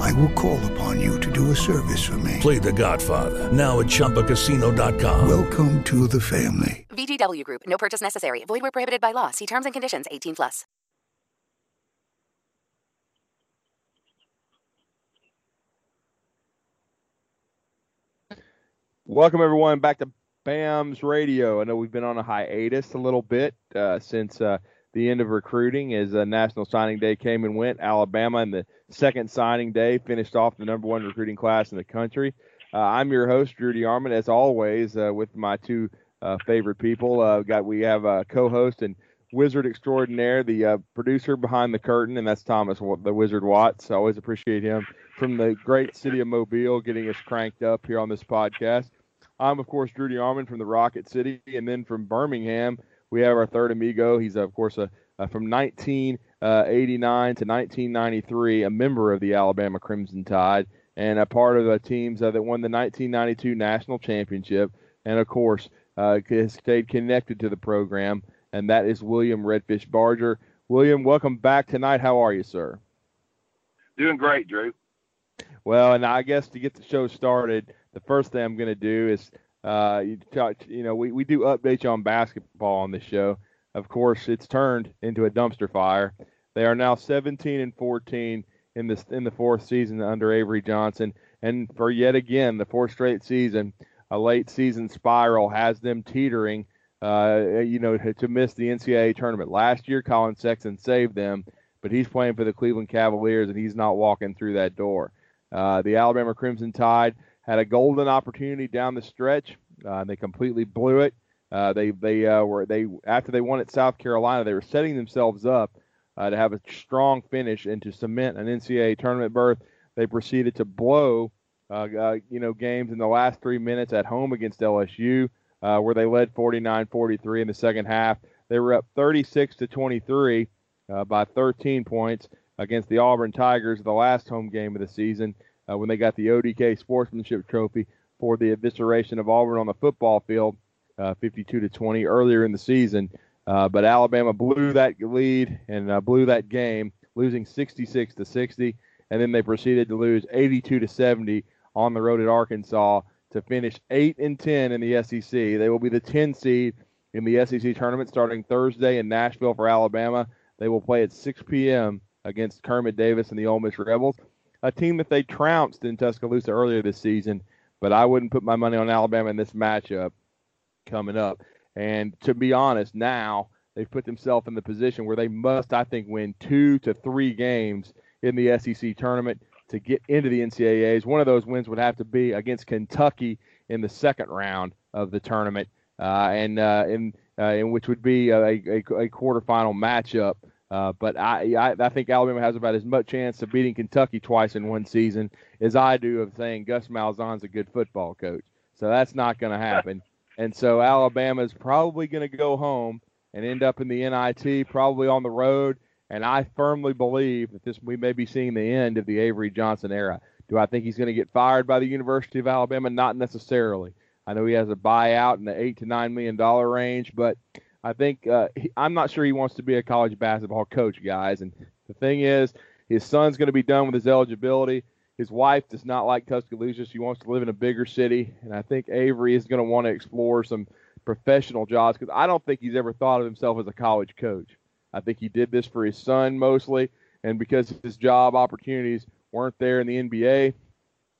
I will call upon you to do a service for me. Play The Godfather now at ChumbaCasino.com. Welcome to the family. VGW Group. No purchase necessary. Void where prohibited by law. See terms and conditions. 18 plus. Welcome everyone back to BAMS Radio. I know we've been on a hiatus a little bit uh, since uh, the end of recruiting as uh, National Signing Day came and went. Alabama and the second signing day finished off the number one recruiting class in the country. Uh, I'm your host, Drew DeArmond, as always, uh, with my two uh, favorite people. Uh, got we have a co-host and wizard extraordinaire, the producer behind the curtain, and that's Thomas, the Wizard Watts. I always appreciate him from the great city of Mobile, getting us cranked up here on this podcast. I'm, of course, Drew DeArmond from the Rocket City, and then from Birmingham, we have our third amigo. He's, of course, a, a from 1989 to 1993, a member of the Alabama Crimson Tide and a part of the teams uh, that won the 1992 national championship, and of course, uh, has stayed connected to the program, and that is William Redfish Barger. William, welcome back tonight. How are you, sir? Doing great, Drew. Well, and I guess to get the show started, the first thing I'm going to do is, uh, you, talk, you know, we, we do updates on basketball on this show. Of course, it's turned into a dumpster fire. They are now 17 and 14 in this in the fourth season under Avery Johnson, and for yet again the fourth straight season, a late season spiral has them teetering. Uh, you know, to, miss the NCAA tournament last year. Collin Sexton saved them, but he's playing for the Cleveland Cavaliers, and he's not walking through that door. Uh, the Alabama Crimson Tide had a golden opportunity down the stretch. Uh, they completely blew it. Uh, they they uh, were they after they won at South Carolina, they were setting themselves up uh, to have a strong finish and to cement an NCAA tournament berth. They proceeded to blow, uh, uh, you know, games in the last three minutes at home against LSU, where they led 49-43 in the second half. They were up 36 to 23 uh, by 13 points against the Auburn Tigers, the last home game of the season, uh, when they got the ODK Sportsmanship Trophy for the evisceration of Auburn on the football field, 52 to 20 earlier in the season. Uh, but Alabama blew that lead and uh, blew that game, losing 66 to 60, and then they proceeded to lose 82 to 70 on the road at Arkansas to finish 8 and 10 in the SEC. They will be the 10 seed in the SEC tournament starting Thursday in Nashville for Alabama. They will play at 6 p.m. against Kermit Davis and the Ole Miss Rebels, a team that they trounced in Tuscaloosa earlier this season. But I wouldn't put my money on Alabama in this matchup coming up. And to be honest, now they've put themselves in the position where they must, I think, win two to three games in the SEC tournament to get into the NCAAs. One of those wins would have to be against Kentucky in the second round of the tournament, uh, and uh, in uh, in which would be a, a, a quarterfinal matchup. Uh, but I, I, I think Alabama has about as much chance of beating Kentucky twice in one season as I do of saying Gus Malzahn's a good football coach. So that's not going to happen. And so Alabama is probably going to go home and end up in the NIT, probably on the road. And I firmly believe that this we may be seeing the end of the Avery Johnson era. Do I think he's going to get fired by the University of Alabama? Not necessarily. I know he has a buyout in the eight to nine million dollar range, but I think uh, he, I'm not sure he wants to be a college basketball coach, guys. And the thing is, his son's going to be done with his eligibility. His wife does not like Tuscaloosa. She wants to live in a bigger city. And I think Avery is going to want to explore some professional jobs because I don't think he's ever thought of himself as a college coach. I think he did this for his son mostly. And because his job opportunities weren't there in the NBA,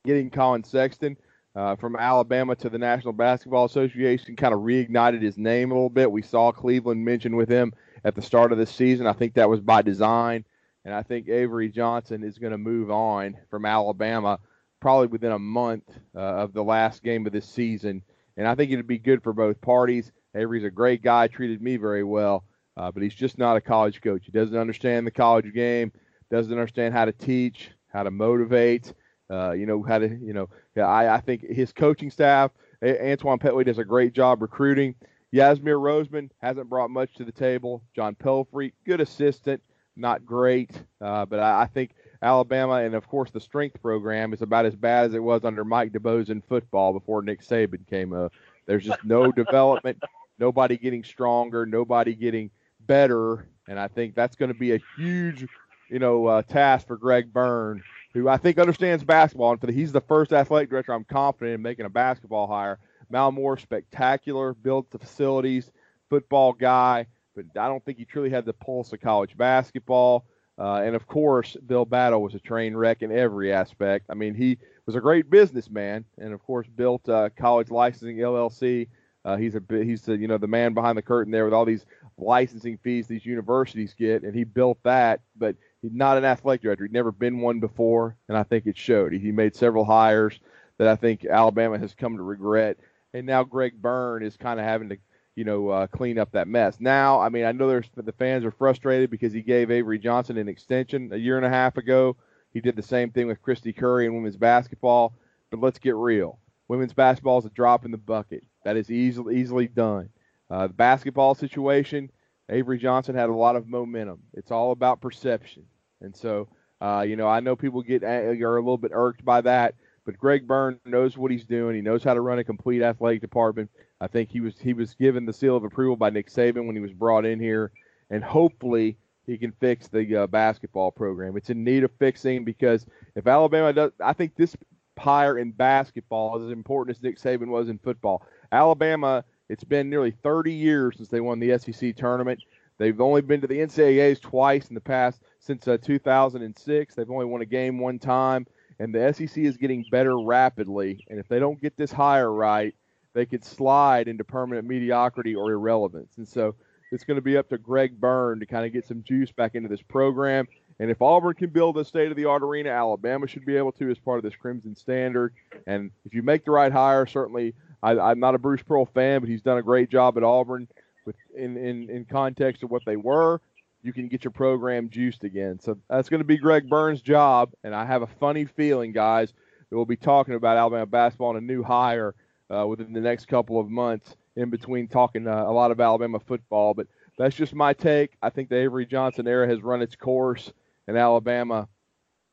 getting Collin Sexton uh, from Alabama to the National Basketball Association kind of reignited his name a little bit. We saw Cleveland mention with him at the start of the season. I think that was by design. And I think Avery Johnson is going to move on from Alabama probably within a month uh, of the last game of this season. And I think it'd be good for both parties. Avery's a great guy, treated me very well, uh, but he's just not a college coach. He doesn't understand the college game, doesn't understand how to teach, how to motivate, uh, you know, how to, you know, I, I think his coaching staff, Antoine Pettway does a great job recruiting. Yasir Rosemond hasn't brought much to the table. John Pelphrey, good assistant, not great, uh, but I, I, think Alabama and of course the strength program is about as bad as it was under Mike DuBose in football before Nick Saban came up. There's just no development, nobody getting stronger, nobody getting better, and I think that's going to be a huge, you know, uh, task for Greg Byrne, who I think understands basketball, and he's the first athletic director I'm confident in making a basketball hire. Mal Moore, spectacular, built the facilities, football guy, but I don't think he truly had the pulse of college basketball. Uh, and of course, Bill Battle was a train wreck in every aspect. I mean, he was a great businessman, and of course, built uh, College Licensing LLC. Uh, he's a he's you know the man behind the curtain there with all these licensing fees these universities get, and he built that. But he's not an athletic director. He'd never been one before, and I think it showed. He made several hires that I think Alabama has come to regret and now Greg Byrne is kind of having to, you know, uh, clean up that mess. Now, I mean, I know there's the fans are frustrated because he gave Avery Johnson an extension a year and a half ago. He did the same thing with Kristy Curry in women's basketball. But let's get real. Women's basketball is a drop in the bucket. That is easily easily done. Uh, the basketball situation, Avery Johnson had a lot of momentum. It's all about perception, and so uh, you know I know people get are a little bit irked by that. But Greg Byrne knows what he's doing. He knows how to run a complete athletic department. I think he was he was given the seal of approval by Nick Saban when he was brought in here, and hopefully he can fix the uh, basketball program. It's in need of fixing because if Alabama does, I think this hire in basketball is as important as Nick Saban was in football. Alabama, it's been nearly 30 years since they won the SEC tournament. They've only been to the NCAAs twice in the past since uh, 2006. They've only won a game one time and the SEC is getting better rapidly. And if they don't get this hire right, they could slide into permanent mediocrity or irrelevance. And so it's going to be up to Greg Byrne to kind of get some juice back into this program. And if Auburn can build a state of the art arena, Alabama should be able to as part of this Crimson Standard. And if you make the right hire, certainly I, am not a Bruce Pearl fan, but he's done a great job at Auburn with in, in, in context of what they were you can get your program juiced again. So that's going to be Greg Byrne's job. And I have a funny feeling, guys, that we'll be talking about Alabama basketball and a new hire uh, within the next couple of months in between talking uh, a lot of Alabama football. But that's just my take. I think the Avery Johnson era has run its course, and Alabama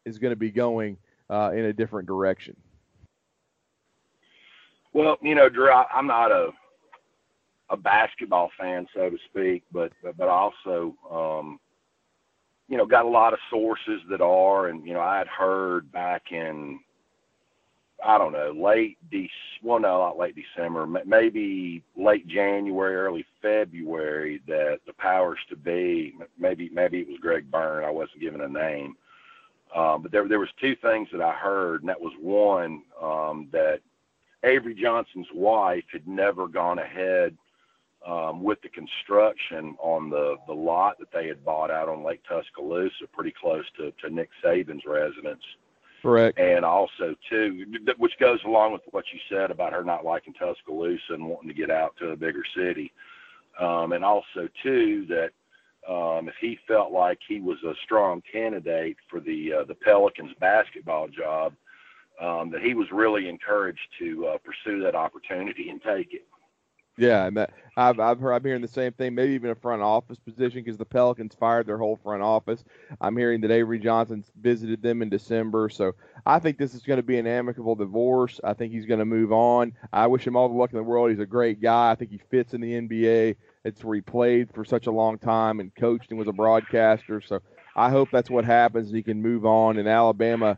is going to be going uh, in a different direction. Well, you know, Drew, I, I'm not a a basketball fan, so to speak, but but, also um, you know got a lot of sources that are, and you know I had heard back in I don't know late De well no not late December maybe late January early February that the powers to be maybe maybe it was Greg Byrne I wasn't given a name. Um, but there, there was two things that I heard, and that was one um, that Avery Johnson's wife had never gone ahead um, with the construction on the, the lot that they had bought out on Lake Tuscaloosa, pretty close to, to Nick Saban's residence. Correct. And also, too, which goes along with what you said about her not liking Tuscaloosa and wanting to get out to a bigger city. Um, and also, too, that um, if he felt like he was a strong candidate for the uh, the Pelicans basketball job, um, that he was really encouraged to uh, pursue that opportunity and take it. Yeah, and that I've I've heard I'm hearing the same thing. Maybe even a front office position because the Pelicans fired their whole front office. I'm hearing that Avery Johnson visited them in December, so I think this is going to be an amicable divorce. I think he's going to move on. I wish him all the luck in the world. He's a great guy. I think he fits in the NBA. It's where he played for such a long time and coached and was a broadcaster. So I hope that's what happens. He can move on, and Alabama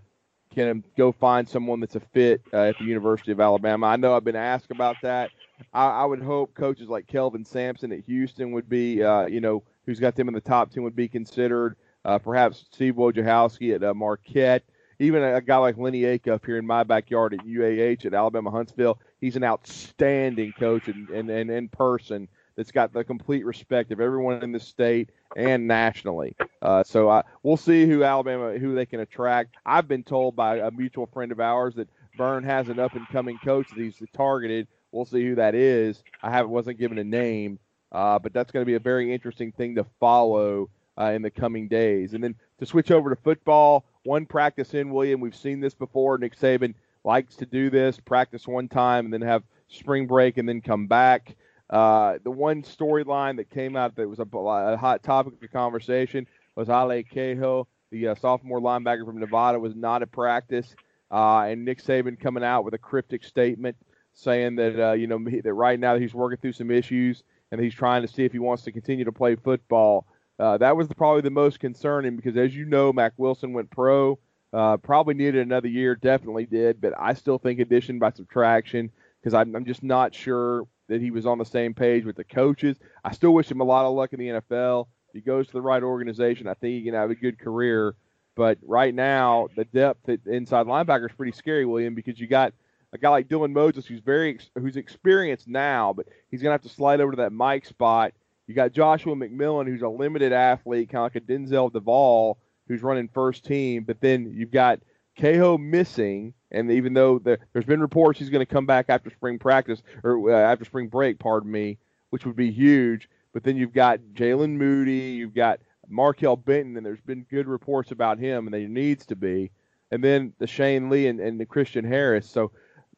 can go find someone that's a fit uh, at the University of Alabama. I know I've been asked about that. I, I, would hope coaches like Kelvin Sampson at Houston would be, uh, you know, who's got them in the top 10 would be considered. Uh, perhaps Steve Wojciechowski at uh, Marquette. Even a, a, guy like Lenny Acuff here in my backyard at UAH at Alabama Huntsville. He's an outstanding coach and, and, and in person that's got the complete respect of everyone in the state and nationally. Uh, so I, we'll see who Alabama, who they can attract. I've been told by a mutual friend of ours that Byrne has an up and coming coach that he's targeted We'll see who that is. I haven't wasn't given a name, uh, but that's going to be a very interesting thing to follow uh, in the coming days. And then to switch over to football, one practice in William. We've seen this before. Nick Saban likes to do this: practice one time and then have spring break and then come back. Uh, the one storyline that came out that was a, a, hot topic of conversation was Ale Kaho, the uh, sophomore linebacker from Nevada, was not at practice, uh, and Nick Saban coming out with a cryptic statement saying that uh, you know that right now he's working through some issues and he's trying to see if he wants to continue to play football. Uh, that was probably the most concerning because, as you know, Mack Wilson went pro. Uh, probably needed another year, definitely did, but I still think addition by subtraction because I'm, I'm, just not sure that he was on the same page with the coaches. I still wish him a lot of luck in the NFL. If he goes to the right organization, I think he can have a good career. But right now, the depth at inside linebacker is pretty scary, William, because you got a guy like Dylan Moses who's very who's experienced now, but he's gonna have to slide over to that Mike spot. You got Joshua McMillan, who's a limited athlete, kind of like a Denzel Devall, who's running first team. But then you've got Kaho missing, and even though the, there's been reports he's going to come back after spring practice or uh, after spring break, pardon me, which would be huge. But then you've got Jalen Moody, you've got Markail Benton, and there's been good reports about him, and there needs to be. And then the Shane Lee and, and the Christian Harris. So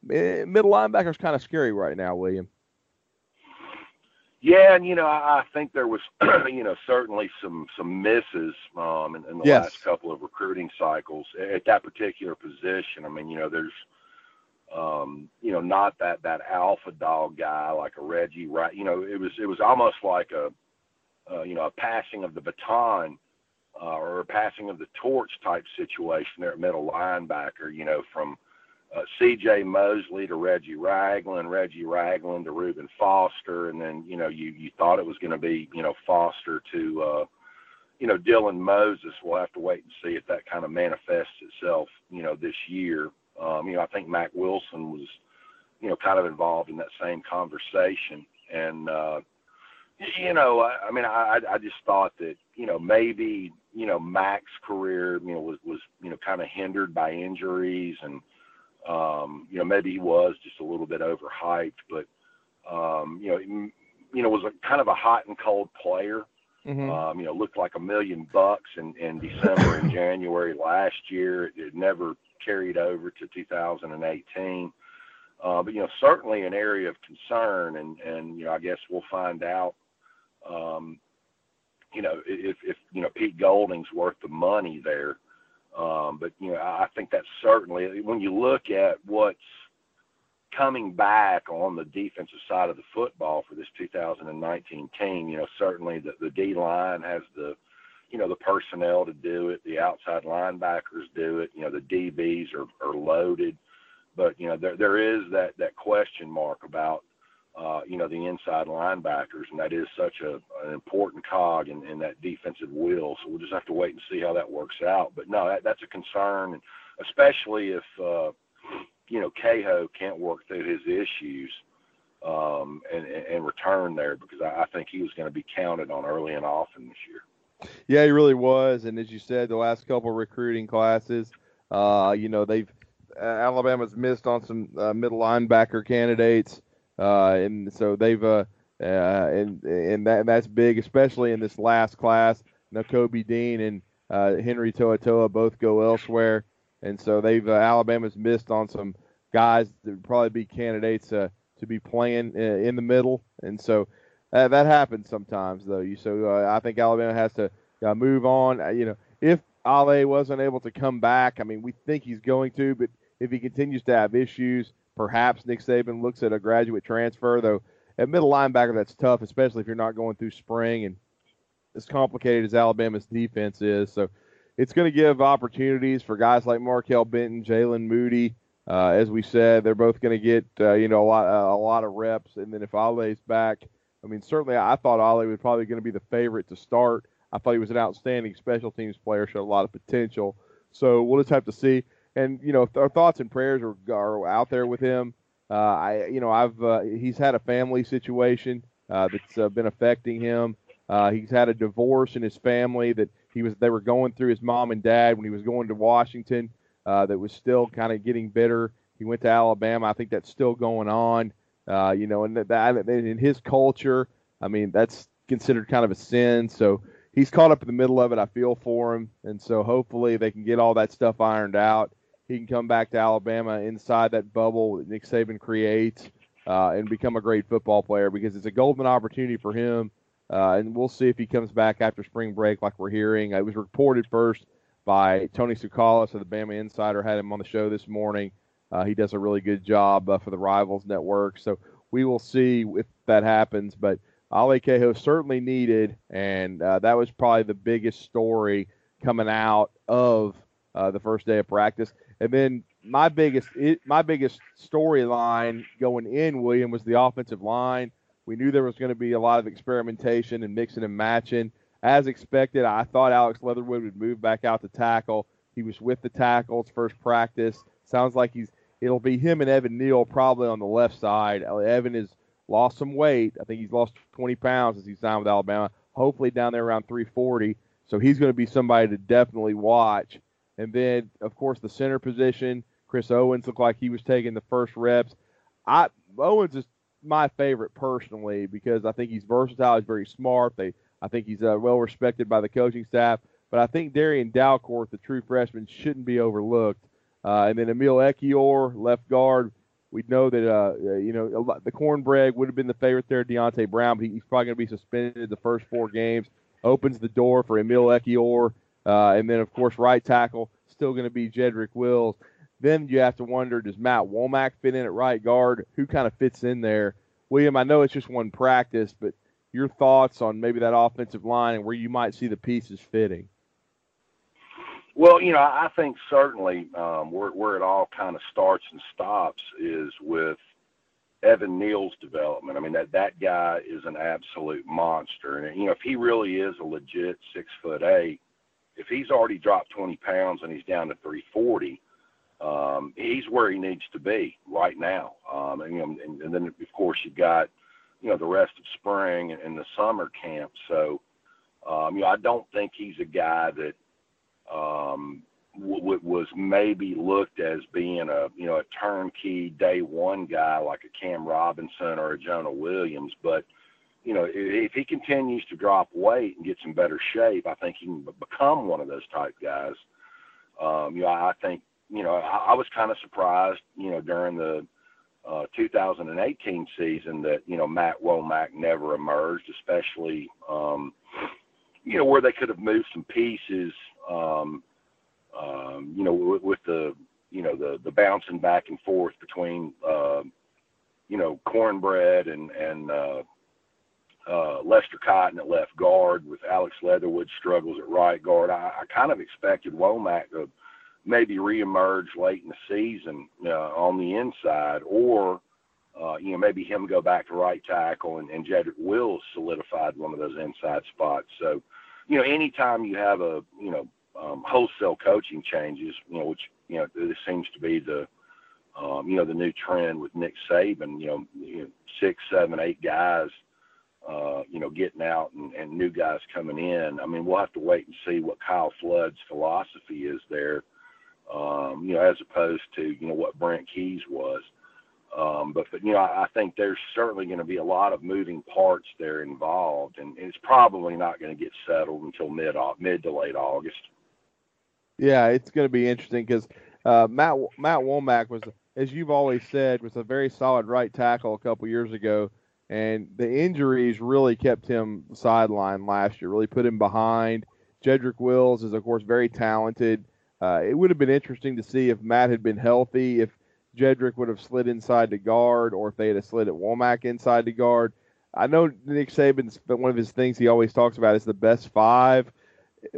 middle linebacker is kind of scary right now, William. Yeah, and you know, I, I think there was, you know, certainly some some misses um, in, in the yes. last couple of recruiting cycles at that particular position. I mean, you know, there's, um, you know, not that that alpha dog guy like a Reggie, right? You know, it was it was almost like a, uh, you know, a passing of the baton uh, or a passing of the torch type situation there at middle linebacker. You know, from uh, C.J. Mosley to Reggie Ragland, Reggie Ragland to Reuben Foster, and then you know you you thought it was going to be you know Foster to uh, you know Dylan Moses. We'll have to wait and see if that kind of manifests itself you know this year. Um, you know I think Mack Wilson was you know kind of involved in that same conversation, and uh, you know I, I mean I I just thought that you know maybe you know Mack's career you know was was you know kind of hindered by injuries and um, you know, maybe he was just a little bit overhyped, but um, you know, you know, was a kind of a hot and cold player. Mm-hmm. Um, you know, looked like a million bucks in, in December and January last year. It, it never carried over to 2018. Uh, but you know, certainly an area of concern, and and you know, I guess we'll find out. Um, you know, if if you know Pete Golding's worth the money there. Um, but you know, I think that's certainly when you look at what's coming back on the defensive side of the football for this 2019 team. You know, certainly the, the D line has the you know the personnel to do it. The outside linebackers do it. You know, the DBs are, are loaded, but you know there there is that that question mark about uh, you know, the inside linebackers, and that is such a, an important cog in, in that defensive wheel. So we'll just have to wait and see how that works out. But no, that, that's a concern, especially if uh, you know Kaho can't work through his issues um, and, and return there because I, I think he was going to be counted on early and often this year. Yeah, he really was, and as you said, the last couple recruiting classes, uh, you know, they've Alabama's missed on some uh, middle linebacker candidates. Uh, and so they've uh, uh, and and that that's big, especially in this last class. Nakobe Dean and uh, Henry To'oTo'o both go elsewhere, and so they've uh, Alabama's missed on some guys that would probably be candidates uh, to be playing uh, in the middle, and so uh, that happens sometimes though. You so I think Alabama has to move on. You know, if Ale wasn't able to come back, I mean, we think he's going to, but if he continues to have issues, Perhaps Nick Saban looks at a graduate transfer, though at middle linebacker that's tough, especially if you're not going through spring and as complicated as Alabama's defense is. So it's going to give opportunities for guys like Markail Benton, Jalen Moody. Uh, as we said, they're both going to get uh, you know a lot uh, a lot of reps, and then if Ale's back, I mean certainly I thought Ale was probably going to be the favorite to start. I thought he was an outstanding special teams player, showed a lot of potential. So we'll just have to see and you know our thoughts and prayers are, are out there with him. Uh, I you know I've uh, he's had a family situation uh, that's uh, been affecting him. Uh, he's had a divorce in his family that he was they were going through his mom and dad when he was going to Washington. Uh, that was still kind of getting bitter. He went to Alabama. I think that's still going on. you know, and that, in his culture, I mean that's considered kind of a sin. So he's caught up in the middle of it. I feel for him, and so hopefully they can get all that stuff ironed out he can come back to Alabama inside that bubble that Nick Saban creates uh, and become a great football player because it's a golden opportunity for him. Uh, and we'll see if he comes back after spring break, like we're hearing. It was reported first by Tony Tsoukalas of the Bama Insider. Had him on the show this morning. Uh, he does a really good job uh, for the Rivals Network. So we will see if that happens. But Ale Kaho certainly needed, and uh, that was probably the biggest story coming out of uh, the first day of practice. And then my biggest it, my biggest storyline going in, William, was the offensive line. We knew there was going to be a lot of experimentation and mixing and matching. As expected, I thought Alex Leatherwood would move back out to tackle. He was with the tackles first practice. Sounds like he's it'll be him and Evan Neal probably on the left side. Uh, Evan has lost some weight. I think he's lost 20 pounds since he signed with Alabama. Hopefully down there around 340. So he's going to be somebody to definitely watch. And then, of course, the center position. Chris Owens looked like he was taking the first reps. I Owens is my favorite personally because I think he's versatile. He's very smart. They, I think he's uh, well respected by the coaching staff. But I think Darrian Dalcourt, the true freshman, shouldn't be overlooked. Uh, and then Emil Ekiyor, left guard. We know that uh, you know the cornbread would have been the favorite there, Deonte Brown, but he's probably going to be suspended the first four games. Opens the door for Emil Ekiyor, uh, and then of course right tackle still going to be Jedrick Wills. Then you have to wonder, does Matt Womack fit in at right guard? Who kind of fits in there? William, I know it's just one practice, but your thoughts on maybe that offensive line and where you might see the pieces fitting? Well, you know, I think certainly um, where, where it all kind of starts and stops is with Evan Neal's development. I mean, that that guy is an absolute monster, and you know, if he really is a legit six foot eight, if he's already dropped 20 pounds and he's down to 340, um, he's where he needs to be right now. Um, and, and, and then of course you've got, you know, the rest of spring and, and the summer camp. So, um, you know, I don't think he's a guy that um, w- was maybe looked as being a, you know, a turnkey day one guy like a Cam Robinson or a Jonah Williams, but you know, if he continues to drop weight and gets in better shape, I think he can become one of those type guys. Um, you know, I think, you know, I, I was kind of surprised, you know, during the uh, 2018 season that, you know, Matt Womack never emerged, especially, um, you know, where they could have moved some pieces, um, um, you know, with, with the, you know, the, the bouncing back and forth between, uh, you know, cornbread and, and, uh, uh, Lester Cotton at left guard with Alex Leatherwood struggles at right guard. I, I kind of expected Womack to maybe reemerge late in the season uh, on the inside, or uh, you know maybe him go back to right tackle and, and Jedrick Wills solidified one of those inside spots. So you know anytime you have a you know um, wholesale coaching changes, you know which you know this seems to be the um, you know the new trend with Nick Saban. You know, you know six, seven, eight guys uh, you know, getting out and, and new guys coming in. I mean, we'll have to wait and see what Kyle Flood's philosophy is there, um, you know, as opposed to, you know, what Brent Key's was. Um, but, but, you know, I, I think there's certainly going to be a lot of moving parts there involved, and, it's probably not going to get settled until mid mid to late August. Yeah, it's going to be interesting because uh, Matt Matt Womack was, as you've always said, was a very solid right tackle a couple years ago and the injuries really kept him sidelined last year. Really put him behind. Jedrick Wills is of course very talented. Uh, it would have been interesting to see if Matt had been healthy, if Jedrick would have slid inside the guard, or if they had slid at Womack inside the guard. I know Nick Saban's one of his things he always talks about is the best five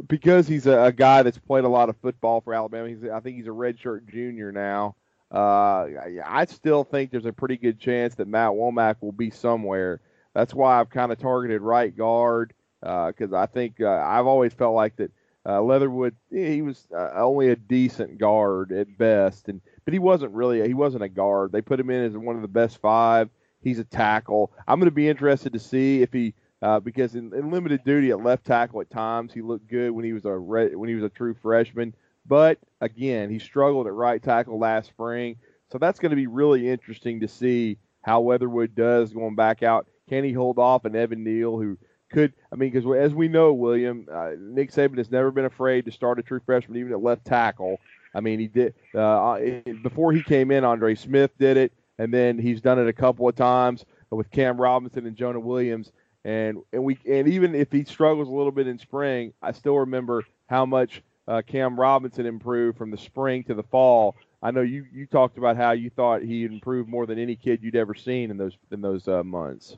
because he's a, a guy that's played a lot of football for Alabama. He's I think he's a redshirt junior now. Uh, I still think there's a pretty good chance that Matt Womack will be somewhere. That's why I've kind of targeted right guard because uh, I think uh, I've always felt like that uh, Leatherwood he was uh, only a decent guard at best, and but he wasn't really he wasn't a guard. They put him in as one of the best five. He's a tackle. I'm going to be interested to see if he uh, because in, in, limited duty at left tackle at times he looked good when he was a re- when he was a true freshman. But again, he struggled at right tackle last spring. So that's going to be really interesting to see how Weatherwood does going back out. Can he hold off an Evan Neal who could, I mean, because as we know, William, uh, Nick Saban has never been afraid to start a true freshman, even at left tackle. I mean, he did, uh, uh before he came in, Andre Smith did it. and then he's done it a couple of times with Cam Robinson and Jonah Williams. And and we and even if he struggles a little bit in spring, I still remember how much uh, Cam Robinson improved from the spring to the fall. I know you you talked about how you thought he improved more than any kid you'd ever seen in those in those uh, months.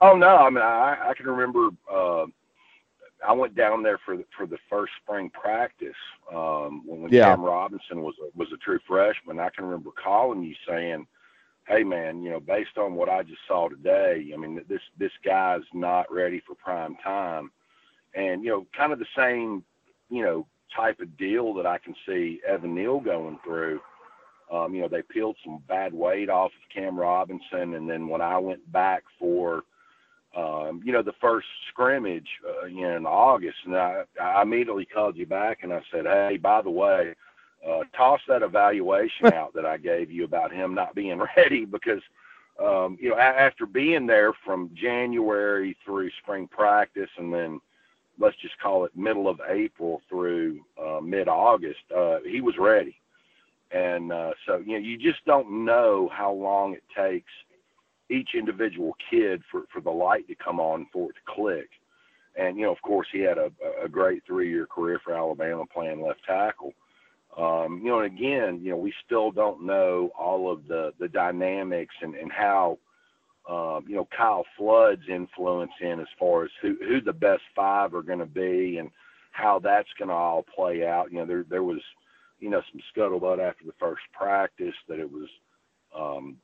Oh no, I mean I, I can remember uh, I went down there for the, for the first spring practice um, when, when yeah. Cam Robinson was a, was a true freshman. I can remember calling you saying, "Hey man, you know, based on what I just saw today, I mean this this guy's not ready for prime time." And you know, kind of the same, you know, type of deal that I can see Evan Neal going through. Um, you know, they peeled some bad weight off of Cam Robinson, and then when I went back for um, you know, the first scrimmage uh, in August, and I, I immediately called you back and I said, hey, by the way, uh, toss that evaluation out that I gave you about him not being ready because, um, you know, after being there from January through spring practice and then let's just call it middle of April through uh, mid August, uh, he was ready. And uh, so, you know, you just don't know how long it takes each individual kid for, for the light to come on for it to click. And, you know, of course, he had a, a great three year career for Alabama playing left tackle. Um, you know, and again, you know, we still don't know all of the, the dynamics and, and how, um, you know, Kyle Flood's influence in as far as who, who the best five are going to be and how that's going to all play out. You know, there, there was, you know, some scuttlebutt after the first practice that it was, um,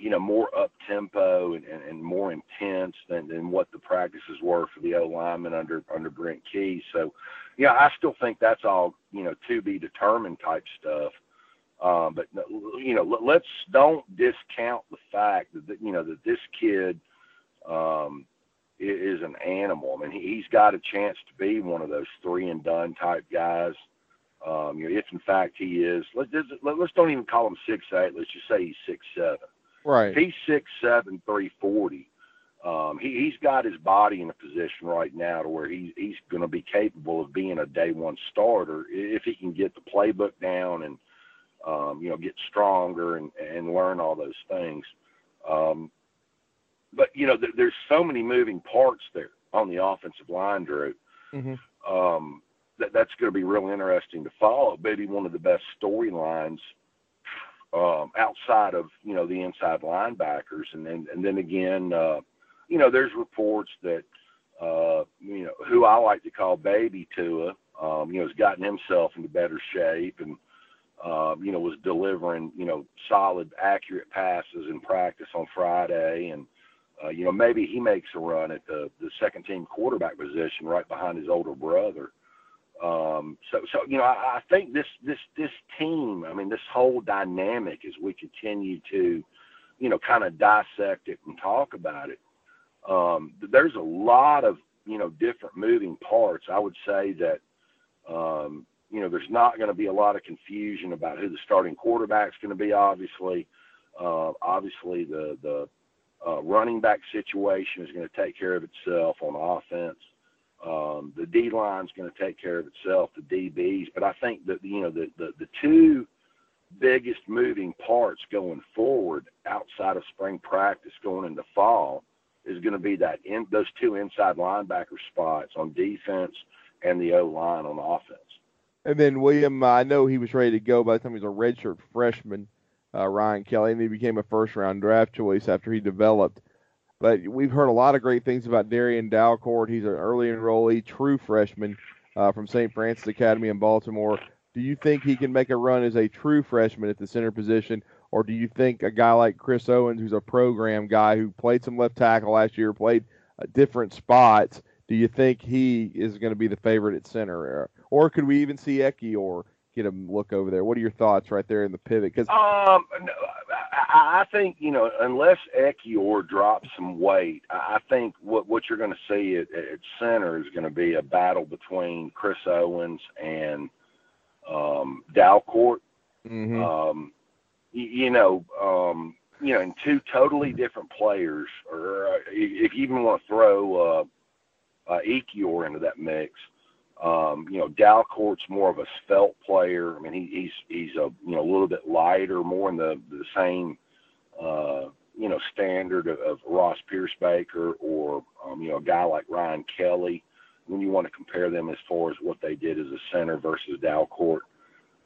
you know, more up tempo and, and, and more intense than, than what the practices were for the O lineman under under Brent Key. So, yeah, I still think that's all you know to be determined type stuff. Um, but you know, let's don't discount the fact that you know that this kid um, is an animal. I mean, he's got a chance to be one of those three and done type guys. Um, you know, if in fact he is, let's let's don't even call him six eight. Let's just say he's six seven. Right. He's six seven, three forty. Um, he, he's got his body in a position right now to where he, he's going to be capable of being a day one starter if he can get the playbook down and um, you know get stronger and, and learn all those things. Um, but you know, th- there's so many moving parts there on the offensive line, Drew. Mm-hmm. Um, that that's going to be real interesting to follow. Maybe one of the best storylines um, outside of you know the inside linebackers, and then and then again, uh, you know, there's reports that uh, you know who I like to call Baby Tua, um, you know, has gotten himself into better shape and um, you know was delivering you know solid, accurate passes in practice on Friday, and uh, you know maybe he makes a run at the the second team quarterback position right behind his older brother. Um, so, so you know, I, I think this this this team. I mean, this whole dynamic as we continue to, you know, kind of dissect it and talk about it. Um, there's a lot of you know different moving parts. I would say that um, you know there's not going to be a lot of confusion about who the starting quarterback's going to be. Obviously, uh, obviously the the uh, running back situation is going to take care of itself on offense. Um, the D line is going to take care of itself, the DBs. But I think that you know the, the the two biggest moving parts going forward outside of spring practice going into fall is going to be that in those two inside linebacker spots on defense and the O line on offense. And then William, I know he was ready to go by the time he was a redshirt freshman, uh, Ryan Kelly, and he became a first round draft choice after he developed. But we've heard a lot of great things about Darrian Dalcourt. He's an early enrollee, true freshman uh, from St. Francis Academy in Baltimore. Do you think he can make a run as a true freshman at the center position, or do you think a guy like Chris Owens, who's a program guy who played some left tackle last year, played uh, different spots, do you think he is going to be the favorite at center, or could we even see Ekiyor get a look over there? What are your thoughts right there in the pivot? Because um, no, I think you know unless Ekiyor drops some weight, I think what what you're going to see at, at center is going to be a battle between Chris Owens and um, Dalcourt. Mm-hmm. Um, you, you know, um, you know, and two totally different players, or uh, if you even want to throw uh, uh, Ekiyor into that mix. Um, you know, Dalcourt's more of a svelte player. I mean, he, he's he's a you know a little bit lighter, more in the the same uh, you know, standard of, of Ross Pierschbacher or, um, you know, a guy like Ryan Kelly when you want to compare them as far as what they did as a center versus Dalcourt.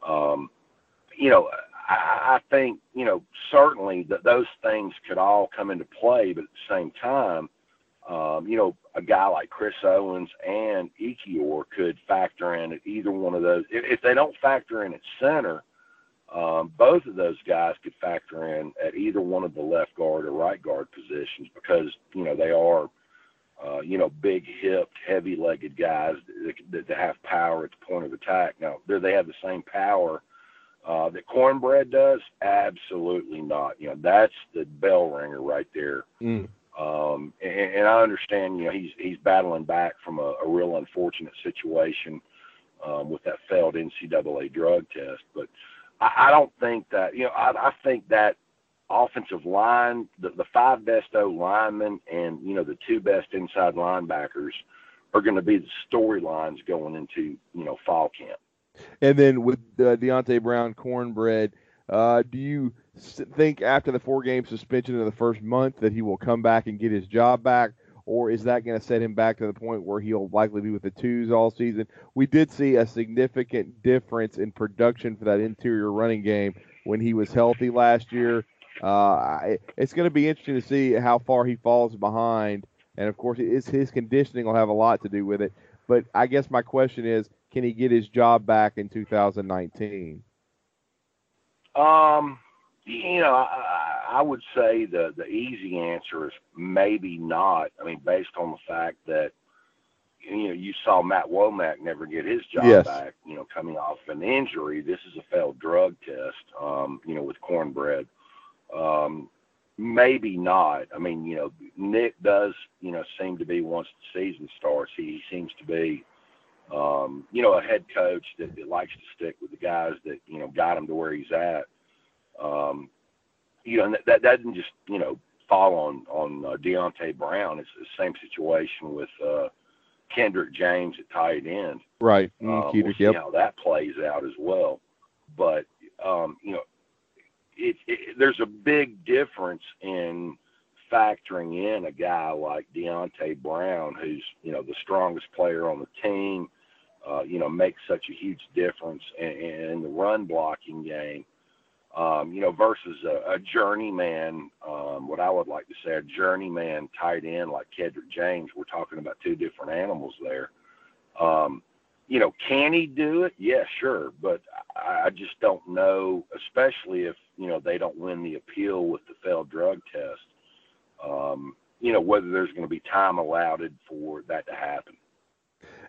Um, you know, I, I think, you know, certainly that those things could all come into play, but at the same time, um, you know, a guy like Chris Owens and Ekiyor could factor in at either one of those. If, if they don't factor in at center, um, both of those guys could factor in at either one of the left guard or right guard positions because you know they are uh, you know big hipped, heavy legged guys that, that, that have power at the point of attack. Now, do they have the same power uh, that Cornbread does? Absolutely not. You know that's the bell ringer right there. Mm. Um, and, and I understand, you know, he's he's battling back from a, a real unfortunate situation um, with that failed NCAA drug test, but I, I don't think that you know. I, I think that offensive line, the, the five best O linemen, and you know the two best inside linebackers are going to be the storylines going into you know fall camp. And then with uh, Deonte Brown, cornbread, uh, do you think after the four game suspension in the first month that he will come back and get his job back? or is that going to set him back to the point where he'll likely be with the twos all season? We did see a significant difference in production for that interior running game when he was healthy last year. Uh, it's going to be interesting to see how far he falls behind, and of course, it's his conditioning will have a lot to do with it. But I guess my question is, can he get his job back in 2019? Um, you know, I, I would say the the easy answer is maybe not. I mean, based on the fact that you know you saw Matt Womack never get his job yes. back. You know, coming off an injury, this is a failed drug test. Um, you know, with cornbread. Um, maybe not. I mean, you know, Nick does, you know, seem to be once the season starts, he, he seems to be, um, you know, a head coach that, that likes to stick with the guys that, you know, got him to where he's at. Um, you know, that, that doesn't just you know fall on on uh, Deonte Brown. It's the same situation with uh, Kendrick James at tight end. Right. Mm, um, we'll see yep. how that plays out as well. But um, you know, it, it, there's a big difference in factoring in a guy like Deonte Brown, who's you know the strongest player on the team. Uh, you know, makes such a huge difference in, in the run blocking game um, you know, versus a, a journeyman, um, what I would like to say, a journeyman tight end like Kendrick James. We're talking about two different animals there. Um, you know, can he do it? Yeah, sure. But I, I just don't know, especially if, you know, they don't win the appeal with the failed drug test, um, you know, whether there's going to be time allotted for that to happen.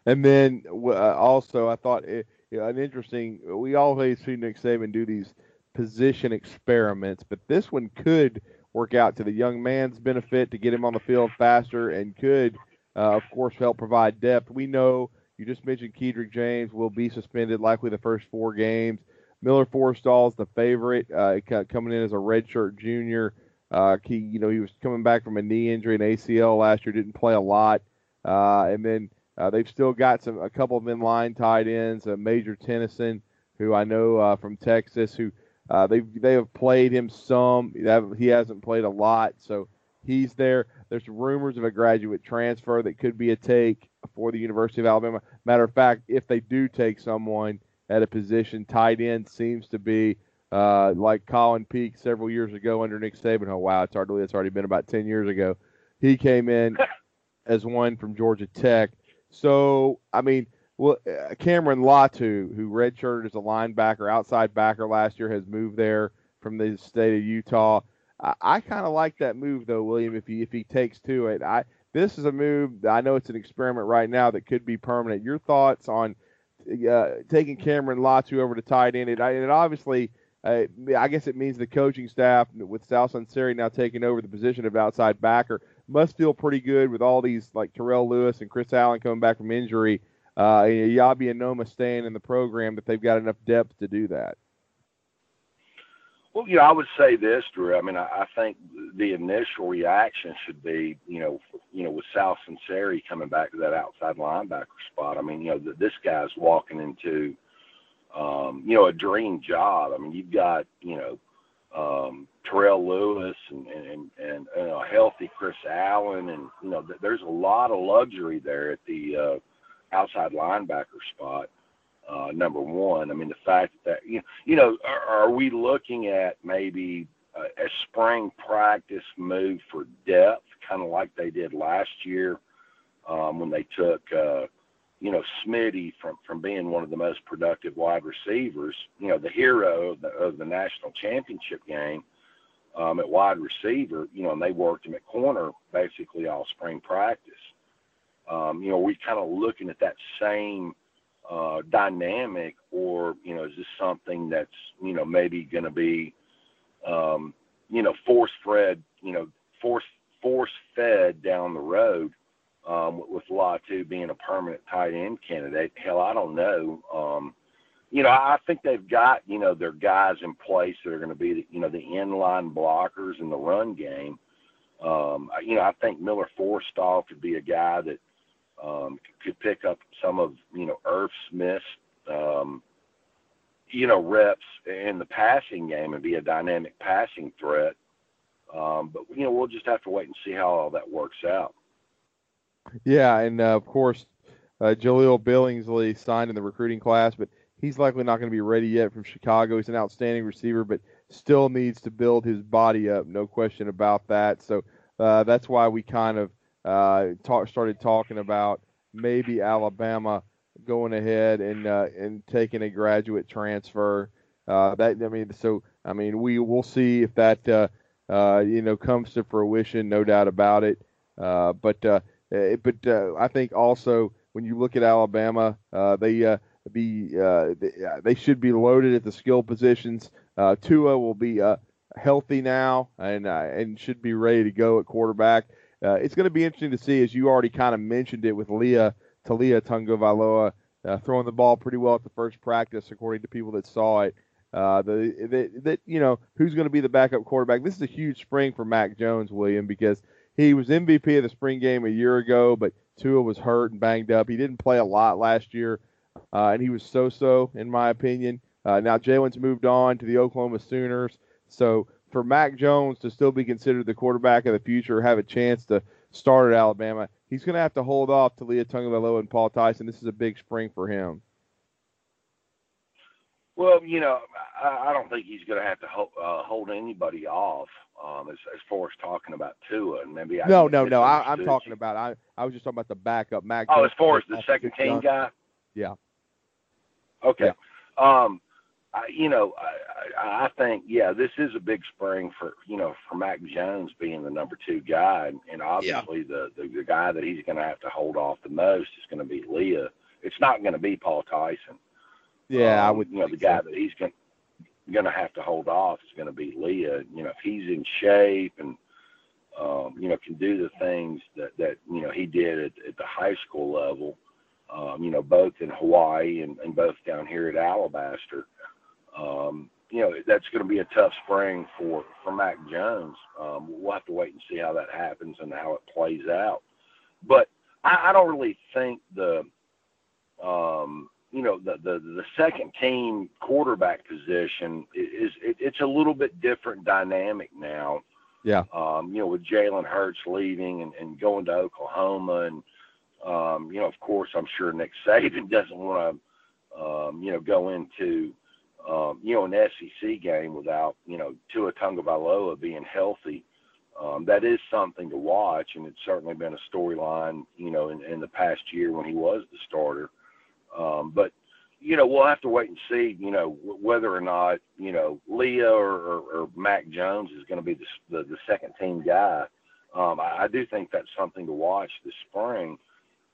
And then uh, also, I thought it, you know, an interesting, we always see Nick Saban do these – position experiments, but this one could work out to the young man's benefit to get him on the field faster and could, uh, of course, help provide depth. We know you just mentioned Kedrick James will be suspended likely the first four games. Miller Forristall is the favorite, uh, coming in as a redshirt junior. Uh, he, you know, he was coming back from a knee injury and ACL last year, didn't play a lot, uh, and then uh, they've still got some a couple of in-line tight ends, uh, Major Tennyson, who I know uh, from Texas, who uh, they they have played him some. He hasn't played a lot, so he's there. There's rumors of a graduate transfer that could be a take for the University of Alabama. Matter of fact, if they do take someone at a position, tight end seems to be uh, like Colin Peek several years ago under Nick Saban. Oh wow, it's hard to believe it's already been about ten years ago. He came in as one from Georgia Tech. So I mean, well, uh, Cameron Latu, who redshirted as a linebacker, outside backer last year, has moved there from the state of Utah. I, I kind of like that move though, William. If he if he takes to it, I this is a move. I know it's an experiment right now that could be permanent. Your thoughts on uh, taking Cameron Latu over to tight end? It, it obviously, uh, I guess it means the coaching staff with Sal Sunseri now taking over the position of outside backer must feel pretty good with all these like Terrell Lewis and Chris Allen coming back from injury uh, Eyabi Anoma staying in the program that they've got enough depth to do that? Well, you know, I would say this, Drew. I mean, I, I think the initial reaction should be, you know, you know, with Sal Sunseri coming back to that outside linebacker spot. I mean, you know, the, this guy's walking into, um, you know, a dream job. I mean, you've got, you know, um, Terrell Lewis and and and, and a healthy Chris Allen, and you know th- there's a lot of luxury there at the uh, outside linebacker spot. Uh, number one, I mean the fact that you know, you know are, are we looking at maybe a, a spring practice move for depth, kind of like they did last year um, when they took uh, you know Smitty from from being one of the most productive wide receivers, you know the hero of the, of the national championship game um, at wide receiver, you know, and they worked him at corner basically all spring practice. Um, you know, we kind of looking at that same uh, dynamic, or you know, is this something that's you know maybe going to be um, you know force fed, you know, force force fed down the road um, with Latu being a permanent tight end candidate. Hell, I don't know. Um, you know, I think they've got you know their guys in place that are going to be the, you know the inline blockers in the run game. Um, you know, I think Miller Forristall could be a guy that um, could pick up some of you know Irv Smith's um, you know reps in the passing game and be a dynamic passing threat. Um, but you know, we'll just have to wait and see how all that works out. Yeah, and uh, of course, uh, Jahleel Billingsley signed in the recruiting class, but he's likely not going to be ready yet from Chicago. He's an outstanding receiver, but still needs to build his body up. No question about that. So uh, that's why we kind of uh, talk, started talking about maybe Alabama going ahead and uh, and taking a graduate transfer. Uh, that I mean, so I mean, we will see if that uh, uh, you know comes to fruition. No doubt about it. but uh, but uh, I think also when you look at Alabama, uh, they uh, be uh, they, they, should be loaded at the skill positions. Uh, Tua will be healthy now and and should be ready to go at quarterback. it's going to be interesting to see, as you already kind of mentioned it with Leah Taulia Tagovailoa throwing the ball pretty well at the first practice, according to people that saw it. Uh, the, that you know who's going to be the backup quarterback. This is a huge spring for Mac Jones, William, because he was MVP of the spring game a year ago, but Tua was hurt and banged up. He didn't play a lot last year, uh, and he was so-so in my opinion. Uh, now Jalen's moved on to the Oklahoma Sooners, so for Mac Jones to still be considered the quarterback of the future, have a chance to start at Alabama, he's going to have to hold off to Taulia Tagovailoa and Paul Tyson. This is a big spring for him. Well, you know, I, I don't think he's going to have to hold, uh, hold anybody off um, as, as far as talking about Tua. And maybe I no, no, no. I, am talking about I I was just talking about the backup Mac. Oh, as far as the second team guy. Yeah. Okay. Yeah. Um, I, you know, I, I think yeah, this is a big spring for you know for Mac Jones being the number two guy, and, and obviously yeah. the, the the guy that he's going to have to hold off the most is going to be Leah. It's not going to be Paul Tyson. Yeah, um, I would. You know, the guy so. that he's going going to have to hold off is going to be Leah. You know, if he's in shape and um, you know can do the things that that you know he did at, at the high school level, um, you know, both in Hawaii and, and both down here at Alabaster. Um, you know, that's going to be a tough spring for for Mac Jones. Um, we'll have to wait and see how that happens and how it plays out. But I, I don't really think the um, you know the the the second team quarterback position is it, it's a little bit different dynamic now. Yeah. Um, you know, with Jalen Hurts leaving and, and going to Oklahoma, and um, you know, of course, I'm sure Nick Saban doesn't want to, um, you know, go into, um, you know, an SEC game without, you know, Tua Tagovailoa being healthy. Um, that is something to watch, and it's certainly been a storyline, you know, in, in the past year when he was the starter. Um, but you know, we'll have to wait and see, you know, whether or not, you know, Leah or, or, or Mac Jones is going to be the, the, the second team guy. Um, I, I do think that's something to watch this spring.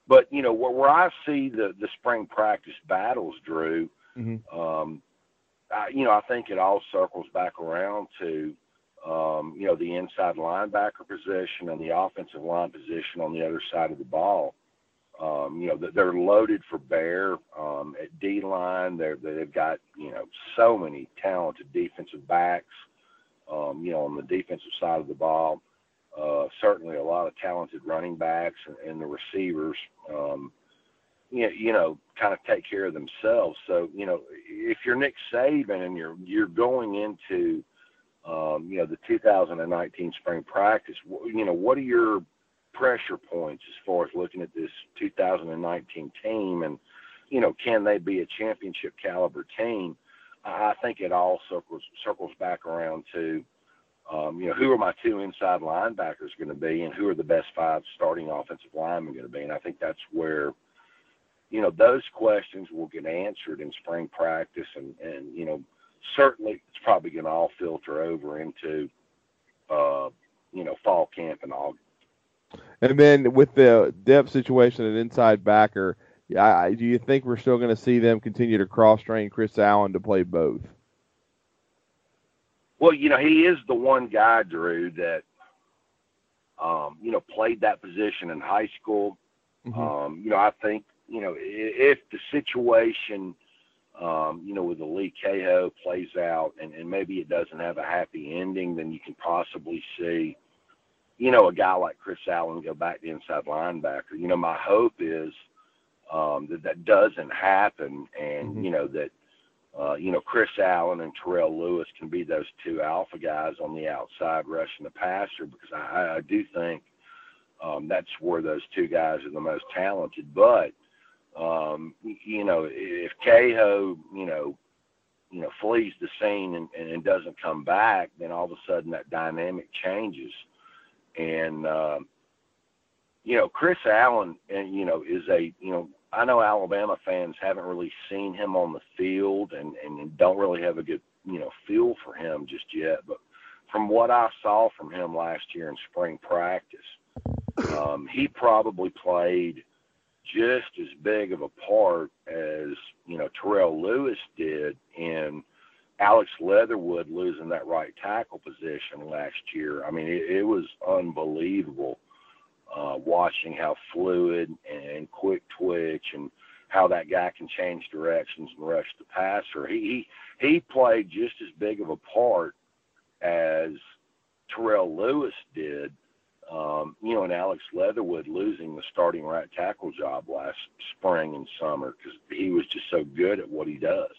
But, you know, where, where I see the, the spring practice battles, Drew, mm-hmm. um, I, you know, I think it all circles back around to, um, you know, the inside linebacker position and the offensive line position on the other side of the ball. Um, you know, they're loaded for bear um, at D line. They've got, you know, so many talented defensive backs, um, you know, on the defensive side of the ball. Uh, certainly a lot of talented running backs and, and the receivers, um, you, know, you know, kind of take care of themselves. So, you know, if you're Nick Saban and you're, you're going into um, you know, the 2019 spring practice. You know, what are your pressure points as far as looking at this 2019 team, and you know, can they be a championship caliber team? I think it all circles circles back around to, um, you know, who are my two inside linebackers going to be, and who are the best five starting offensive linemen going to be, and I think that's where you know, those questions will get answered in spring practice and, and you know, certainly it's probably going to all filter over into, uh, you know, fall camp and August. And then with the depth situation at inside backer, yeah, do you think we're still going to see them continue to cross train Chris Allen to play both? Well, you know, he is the one guy, Drew, that um, you know played that position in high school. Mm-hmm. Um, you know, I think you know, if the situation, um, you know, with the Lee Kaho plays out and, and maybe it doesn't have a happy ending, then you can possibly see, you know, a guy like Chris Allen go back to inside linebacker. You know, my hope is um, that that doesn't happen and, mm-hmm. you know, that, uh, you know, Chris Allen and Terrell Lewis can be those two alpha guys on the outside rushing the passer because I, I do think um, that's where those two guys are the most talented. But um, you know, if Kaho, you know, you know, flees the scene and, and doesn't come back, then all of a sudden that dynamic changes. And, uh, you know, Chris Allen, and you know, is a, you know, I know Alabama fans haven't really seen him on the field and, and don't really have a good, you know, feel for him just yet. But from what I saw from him last year in spring practice, um, he probably played just as big of a part as you know Terrell Lewis did in Alex Leatherwood losing that right tackle position last year. I mean, it, it was unbelievable uh, watching how fluid and quick twitch and how that guy can change directions and rush the passer. He he, he played just as big of a part as Terrell Lewis did um, you know, and Alex Leatherwood losing the starting right tackle job last spring and summer because he was just so good at what he does.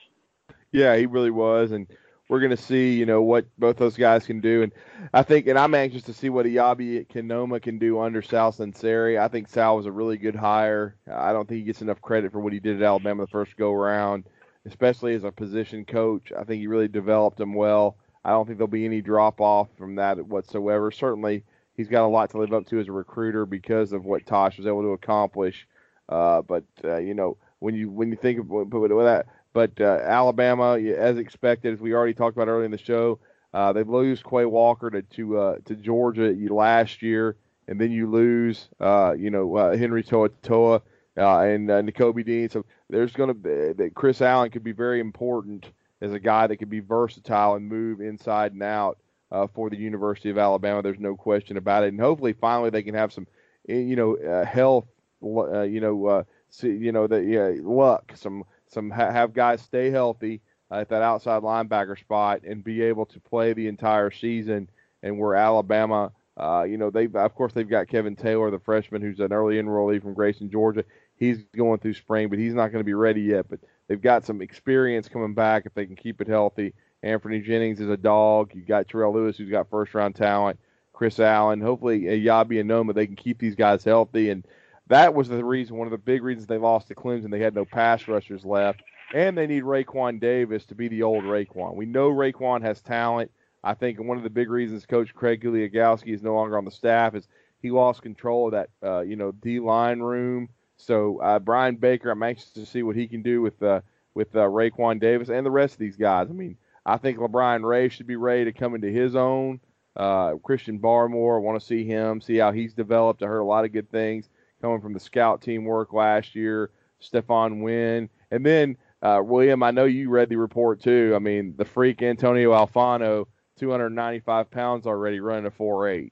Yeah, he really was, and we're going to see, you know, what both those guys can do. And I think, and I'm anxious to see what Eyabi Anoma can do under Sal Sunseri. I think Sal was a really good hire. I don't think he gets enough credit for what he did at Alabama the first go around, especially as a position coach. I think he really developed him well. I don't think there'll be any drop off from that whatsoever. Certainly, he's got a lot to live up to as a recruiter because of what Tosh was able to accomplish. Uh, but uh, you know, when you when you think of with that, but uh, Alabama, as expected, as we already talked about earlier in the show, uh, they lose Quay Walker to to, uh, to Georgia last year, and then you lose, uh, you know, Henry To'oTo'o and uh, Nakobe Dean. So there's going to be that Chris Allen could be very important as a guy that could be versatile and move inside and out uh, for the University of Alabama. There's no question about it. And hopefully, finally, they can have some, eh, you know, uh, health, uh, you know, uh, you know, the yeah, luck, some, some ha- have guys stay healthy at that outside linebacker spot and be able to play the entire season. And where Alabama, uh, you know, they've of course they've got Kevin Taylor, the freshman who's an early enrollee from Grayson, Georgia. He's going through spring, but he's not going to be ready yet. But they've got some experience coming back if they can keep it healthy Anthony Jennings is a dog. You got Terrell Lewis, who's got first round talent. Chris Allen. Hopefully, uh, Eyabi Anoma, they can keep these guys healthy. And that was the reason, one of the big reasons they lost to Clemson. They had no pass rushers left. And they need Raekwon Davis to be the old Raekwon. We know Raekwon has talent. I think one of the big reasons Coach Craig Kuligowski is no longer on the staff is he lost control of that, uh, you know, D line room. So uh, Brian Baker, I'm anxious to see what he can do with uh, with uh, Raekwon Davis and the rest of these guys. I mean, I think LaBryan Ray should be ready to come into his own. Uh, Christian Barmore, I want to see him, see how he's developed. I heard a lot of good things coming from the scout team work last year. Stephon Wynn. And then, uh, William, I know you read the report too. I mean, the freak Antonio Alfano, 295 pounds already, running a 4.8.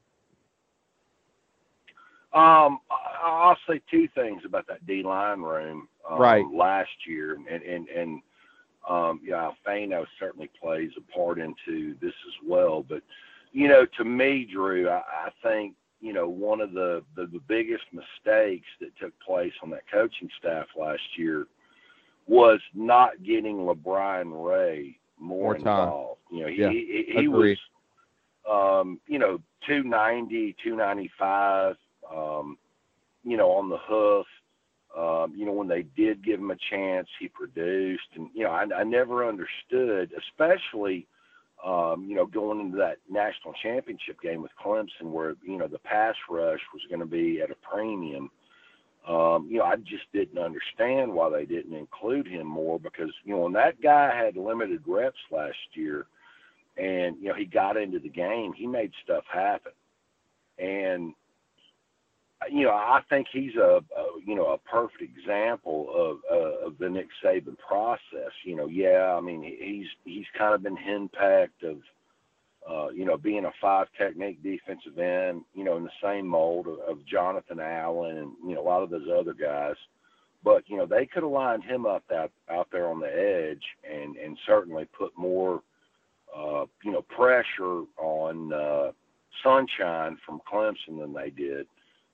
Um, I'll say two things about that D line room. Um, right. Last year, and and and um, yeah, Fano certainly plays a part into this as well. But you know, to me, Drew, I, I think you know one of the, the the biggest mistakes that took place on that coaching staff last year was not getting LaBryan Ray more, more involved. You know, he yeah, he, he was um, you know, 290, 295, um, you know, on the hoof. Um, you know, when they did give him a chance, he produced. And, you know, I, I never understood, especially, um, you know, going into that national championship game with Clemson where, you know, the pass rush was going to be at a premium. Um, you know, I just didn't understand why they didn't include him more because, you know, when that guy had limited reps last year and, you know, he got into the game, he made stuff happen. And, you know, I think he's a, a you know a perfect example of uh, of the Nick Saban process. You know, yeah, I mean he's he's kind of been henpecked of uh, you know being a five technique defensive end. You know, in the same mold of, of Jonathan Allen and you know a lot of those other guys. But you know they could have lined him up out out there on the edge and and certainly put more uh, you know pressure on uh, Sunshine from Clemson than they did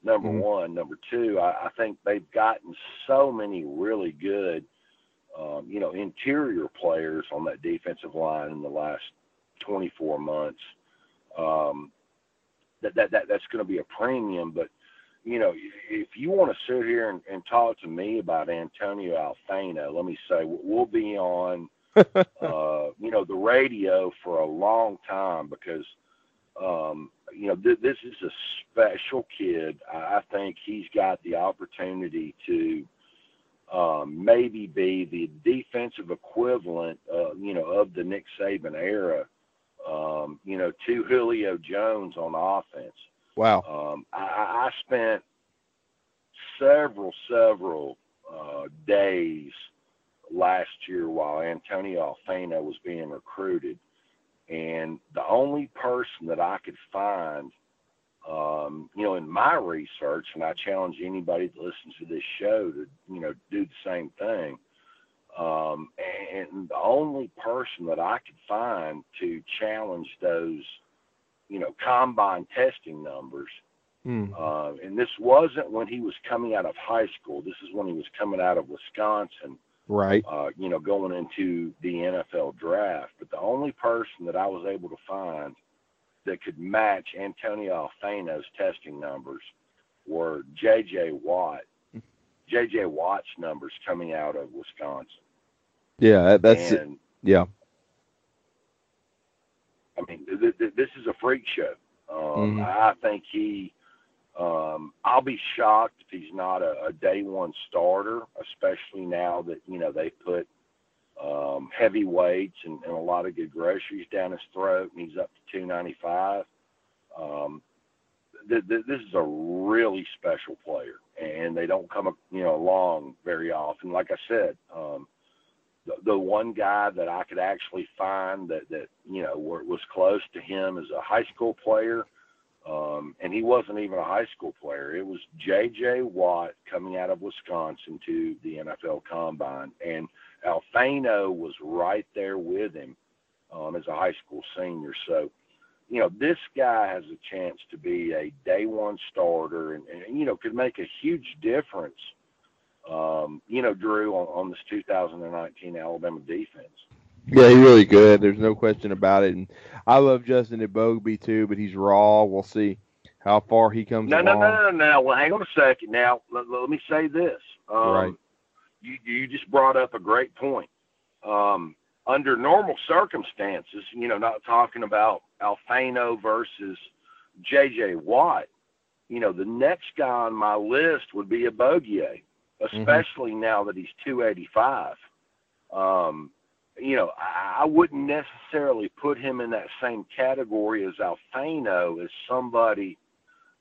number mm-hmm. one. Number two, I, I think they've gotten so many really good, um, you know, interior players on that defensive line in the last 24 months. Um, that, that, that that's going to be a premium, but you know, if you want to sit here and, and talk to me about Antonio Alfano, let me say we'll be on, uh, you know, the radio for a long time because um, you know, th- this is a special kid. I think he's got the opportunity to um, maybe be the defensive equivalent, uh, you know, of the Nick Saban era. Um, you know, to Julio Jones on offense. Wow. Um, I, I spent several, several uh, days last year while Antonio Alfano was being recruited and the only person that I could find, um, you know, in my research, and I challenge anybody that listens to this show to, you know, do the same thing. Um, and the only person that I could find to challenge those, you know, combine testing numbers, mm. uh, and this wasn't when he was coming out of high school. This is when he was coming out of Wisconsin right? Uh, you know, going into the NFL draft. But the only person that I was able to find that could match Antonio Alfano's testing numbers were J.J. Watt. J.J. Watt's numbers coming out of Wisconsin. Yeah, that's and, it. Yeah. I mean, th- th- this is a freak show. Um, mm-hmm. I think he um, I'll be shocked if he's not a, a day one starter, especially now that you know they put um, heavy weights and, and a lot of good groceries down his throat, and he's up to 295. Um, th- th- this is a really special player, and they don't come you know along very often. Like I said, um, the, the one guy that I could actually find that that you know was close to him as a high school player um, and he wasn't even a high school player. It was J.J. Watt coming out of Wisconsin to the NFL Combine, and Alfano was right there with him um, as a high school senior. So, you know, this guy has a chance to be a day one starter, and, and you know, could make a huge difference. Um, you know, Drew on, on this 2019 Alabama defense. Yeah, he's really good. There's no question about it. And I love Justin Eboigbe too, but he's raw. We'll see how far he comes no, along. No, no, no, no. Well, hang on a second. Now, let, let me say this. Um, right. You, you just brought up a great point. Um, under normal circumstances, you know, not talking about Alfano versus J.J. Watt, you know, the next guy on my list would be a mm-hmm. especially mm-hmm. now that he's 285. Um, you know, I wouldn't necessarily put him in that same category as Alfano as somebody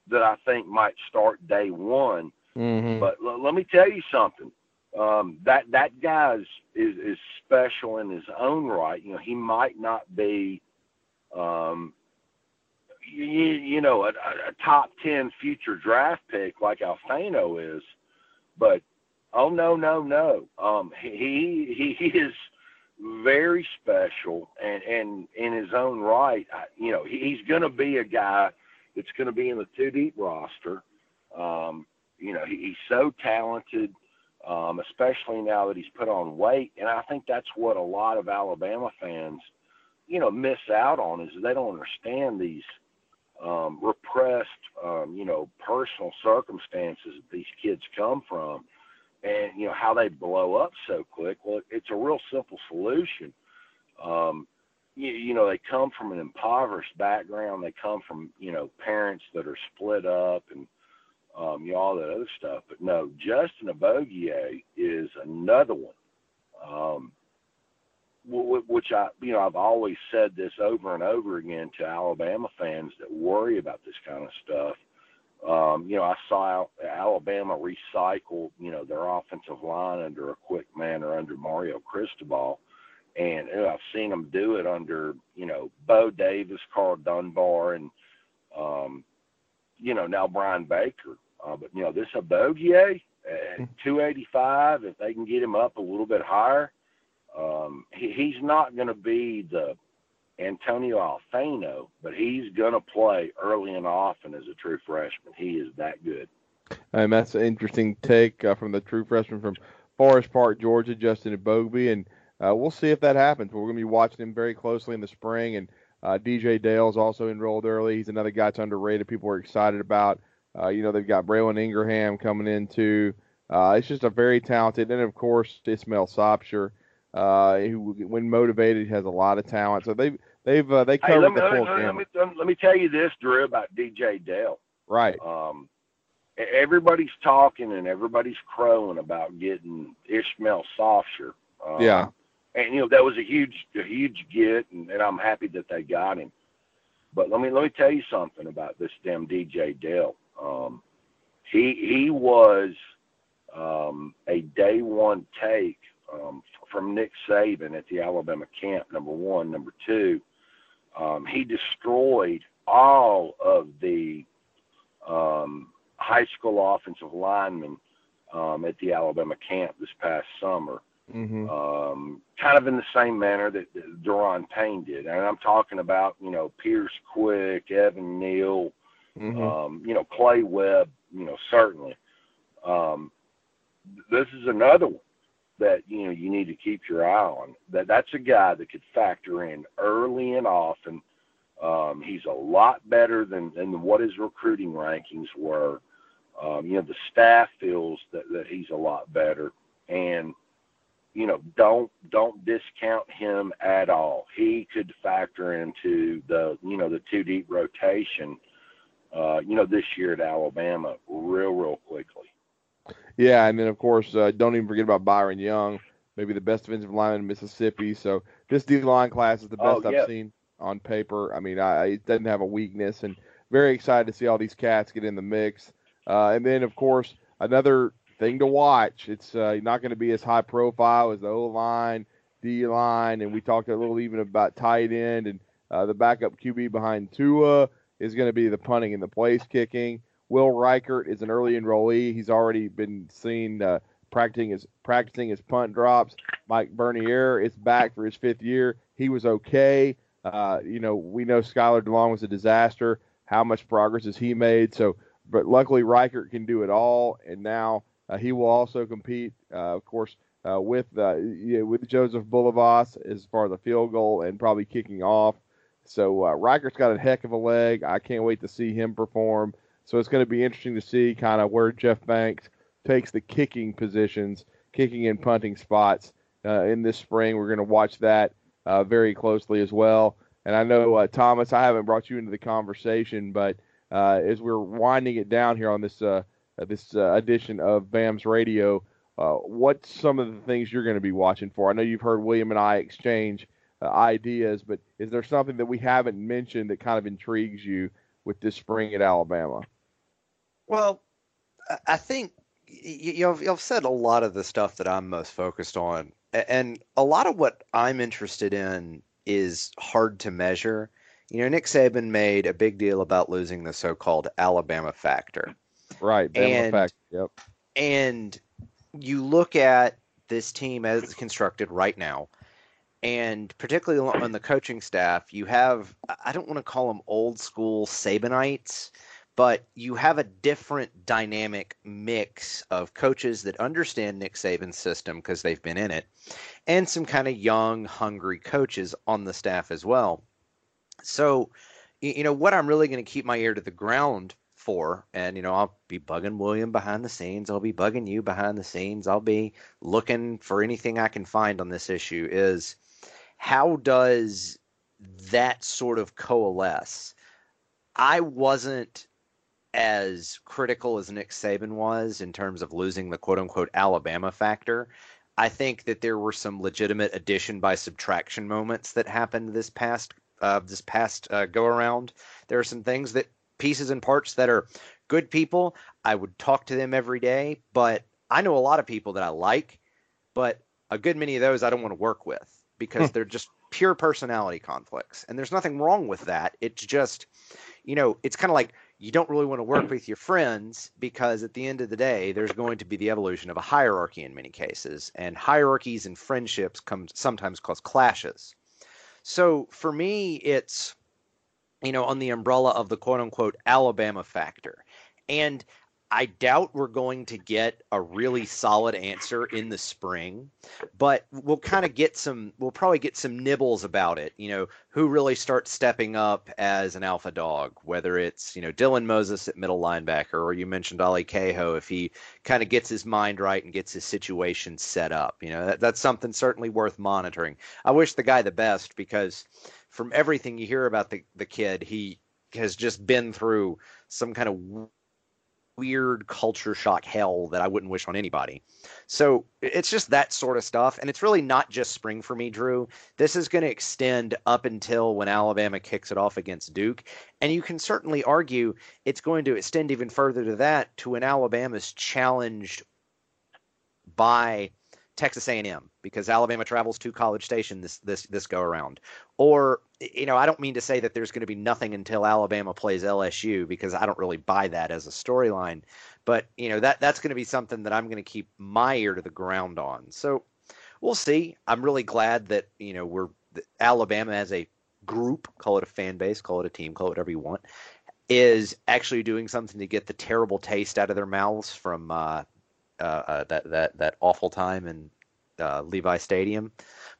that I think might start day one. Mm-hmm. But l- let me tell you something. Um, that that guy is, is is special in his own right. You know, he might not be, um, you, you know, a, a top ten future draft pick like Alfano is, but oh no no no, um, he he is very special and and in his own right. I, you know, he, he's going to be a guy that's going to be in the two deep roster. Um, you know, he, he's so talented, um, especially now that he's put on weight, and I think that's what a lot of Alabama fans, you know miss out on is they don't understand these um, repressed, um, you know, personal circumstances that these kids come from, and you know how they blow up so quick. Well, it's a real simple solution. Um, you, you know, they come from an impoverished background. They come from you know parents that are split up and um, you know all that other stuff. But no, Justin Eboigbe is another one. Um, which I, you know, I've always said this over and over again to Alabama fans that worry about this kind of stuff. Um, you know, I saw Alabama recycle, you know, their offensive line under a quick manner under Mario Cristobal, and you know, I've seen them do it under, you know, Bo Davis, Karl Dunbar, and um, you know now Brian Baker. Uh, but you know, this Eboigbe at hmm. 285, if they can get him up a little bit higher um, he, he's not going to be the Antonio Alfano, but he's going to play early and often as a true freshman. He is that good. And that's an interesting take uh, from the true freshman from Forest Park, Georgia, Justin Eboigbe, and uh, we'll see if that happens. We're going to be watching him very closely in the spring, and uh, DJ Dale's also enrolled early. He's another guy that's underrated. People are excited about. Uh, you know, they've got Braylen Ingraham coming in too. Uh, it's just a very talented, and of course, Ishmael Sopsher uh, who, when motivated, has a lot of talent. So they've they've uh, they covered hey, the full let, let, me, let me tell you this, Drew, about DJ Dale. Right. Um, everybody's talking and everybody's crowing about getting Ishmael Sopsher. Um, yeah. And you know that was a huge, a huge get, and, and I'm happy that they got him. But let me let me tell you something about this damn DJ Dale. Um, he he was um, a day one take um, from Nick Saban at the Alabama camp, number one. Number two, um, he destroyed all of the um, high school offensive linemen um, at the Alabama camp this past summer. Mm-hmm. Um, kind of in the same manner that, that Payne did. And I'm talking about, you know, Pierce Quick, Evan Neal, mm-hmm. um, you know, Clay Webb, you know, certainly. Um, this is another one that you know you need to keep your eye on. That that's a guy that could factor in early and often. Um, he's a lot better than than what his recruiting rankings were. Um, you know the staff feels that that he's a lot better, and you know don't don't discount him at all. He could factor into the you know the two deep rotation. Uh, you know this year at Alabama real real quickly. Yeah, and then of course, uh, don't even forget about Byron Young, maybe the best defensive lineman in Mississippi. So this D line class is the best oh, yeah. I've seen on paper. I mean, I, it doesn't have a weakness, and very excited to see all these cats get in the mix. Uh, and then of course, another thing to watch. It's uh, not going to be as high profile as the O line, D line, and we talked a little even about tight end and uh, the backup QB behind Tua is going to be the punting and the place kicking. Will Reichert is an early enrollee. He's already been seen uh, practicing his practicing his punt drops. Mike Bernier is back for his fifth year. He was okay. Uh, you know, we know Skylar DeLong was a disaster. How much progress has he made? So, but luckily Reichert can do it all, and now uh, he will also compete, uh, of course, uh, with uh, with Joseph Bulovas as far as the field goal and probably kicking off. So uh, Reichert's got a heck of a leg. I can't wait to see him perform. So it's going to be interesting to see kind of where Jeff Banks takes the kicking positions, kicking and punting spots uh, in this spring. We're going to watch that uh, very closely as well. And I know uh, Thomas, I haven't brought you into the conversation, but uh, as we're winding it down here on this uh, this uh, edition of BAMS Radio, what's some of the things you're going to be watching for? I know you've heard William and I exchange ideas, but is there something that we haven't mentioned that kind of intrigues you with this spring at Alabama? Well, I think you've, you've said a lot of the stuff that I'm most focused on. And a lot of what I'm interested in is hard to measure. You know, Nick Saban made a big deal about losing the so called Alabama factor. Right, Bama and, factor. Yep. And you look at this team as it's constructed right now, and particularly on the coaching staff, you have, I don't want to call them old school Sabanites, but you have a different dynamic mix of coaches that understand Nick Saban's system because they've been in it, and some kind of young, hungry coaches on the staff as well. So, you know, what I'm really going to keep my ear to the ground for, and you know, I'll be bugging William behind the scenes. I'll be bugging you behind the scenes. I'll be looking for anything I can find on this issue. Is how does that sort of coalesce? I wasn't as critical as Nick Saban was in terms of losing the quote unquote Alabama factor. I think that there were some legitimate addition by subtraction moments that happened this past uh, this past uh, go around. There are some things that pieces and parts that are good people. I would talk to them every day, but I know a lot of people that I like, but a good many of those I don't want to work with because hmm. they're just pure personality conflicts. And there's nothing wrong with that. It's just, you know, it's kind of like you don't really want to work with your friends because at the end of the day, there's going to be the evolution of a hierarchy in many cases, and hierarchies and friendships come sometimes cause clashes. So for me, it's you know on the umbrella of the quote unquote Alabama factor, and I doubt we're going to get a really solid answer in the spring, but we'll kind of get some, we'll probably get some nibbles about it. You know, who really starts stepping up as an alpha dog, whether it's, you know, Dylan Moses at middle linebacker, or you mentioned Ale Kaho, if he kind of gets his mind right and gets his situation set up. You know, that, that's something certainly worth monitoring. I wish the guy the best because from everything you hear about the, the kid, he has just been through some kind of weird culture shock hell that I wouldn't wish on anybody. So it's just that sort of stuff. And it's really not just spring for me, Drew. This is going to extend up until when Alabama kicks it off against Duke. And you can certainly argue it's going to extend even further to that to when Alabama's challenged by Texas A&M because Alabama travels to College Station this this this go around. Or you know, I don't mean to say that there's going to be nothing until Alabama plays LSU because I don't really buy that as a storyline. But you know that that's going to be something that I'm going to keep my ear to the ground on. So we'll see. I'm really glad that you know we're Alabama as a group, call it a fan base, call it a team, call it whatever you want, is actually doing something to get the terrible taste out of their mouths from uh, uh, uh, that that that awful time in uh, Levi Stadium.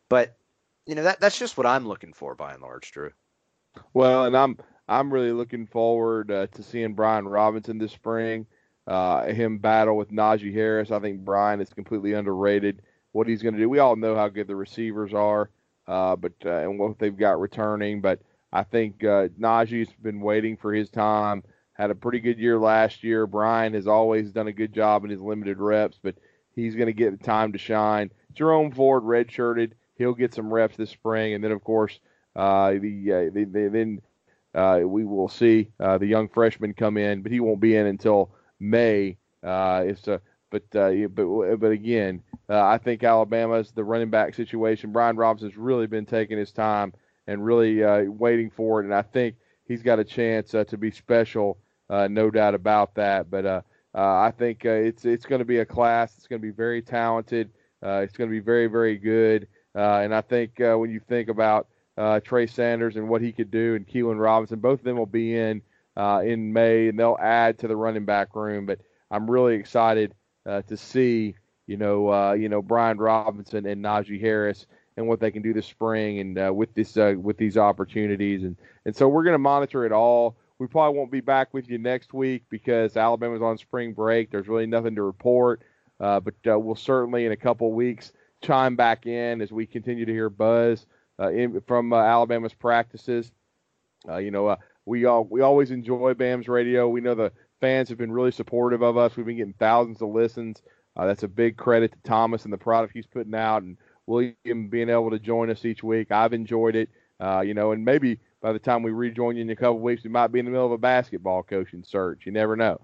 But you know that that's just what I'm looking for by and large, Drew. Well, and I'm I'm really looking forward uh, to seeing Brian Robinson this spring. Uh, him battle with Najee Harris. I think Brian is completely underrated. What he's going to do, we all know how good the receivers are, uh, but uh, and what they've got returning. But I think uh, Najee's been waiting for his time. Had a pretty good year last year. Brian has always done a good job in his limited reps, but he's going to get the time to shine. Jerome Ford redshirted he'll get some reps this spring, and then of course uh, the, uh, the, the, then uh, we will see uh, the young freshman come in, but he won't be in until May. Uh, it's a but uh, but but again, I think Alabama's the running back situation. Brian Robinson's really been taking his time and really waiting for it, and I think he's got a chance to be special, uh, no doubt about that. But uh, uh, I think uh, it's it's going to be a class. It's going to be very talented. Uh, it's going to be very very good. Uh, and I think uh, when you think about uh, Trey Sanders and what he could do, and Keilan Robinson, both of them will be in uh, in May, and they'll add to the running back room. But I'm really excited uh, to see, you know, uh, you know Brian Robinson and Najee Harris and what they can do this spring and with this with these opportunities. And and so we're going to monitor it all. We probably won't be back with you next week because Alabama's on spring break. There's really nothing to report. but we'll certainly in a couple weeks chime back in as we continue to hear buzz uh, in, from uh, Alabama's practices. Uh, you know, uh, we all we always enjoy BAMS radio. We know the fans have been really supportive of us. We've been getting thousands of listens. Uh, that's a big credit to Thomas and the product he's putting out, and William being able to join us each week. I've enjoyed it. Uh, you know, and maybe by the time we rejoin you in a couple weeks, we might be in the middle of a basketball coaching search. You never know.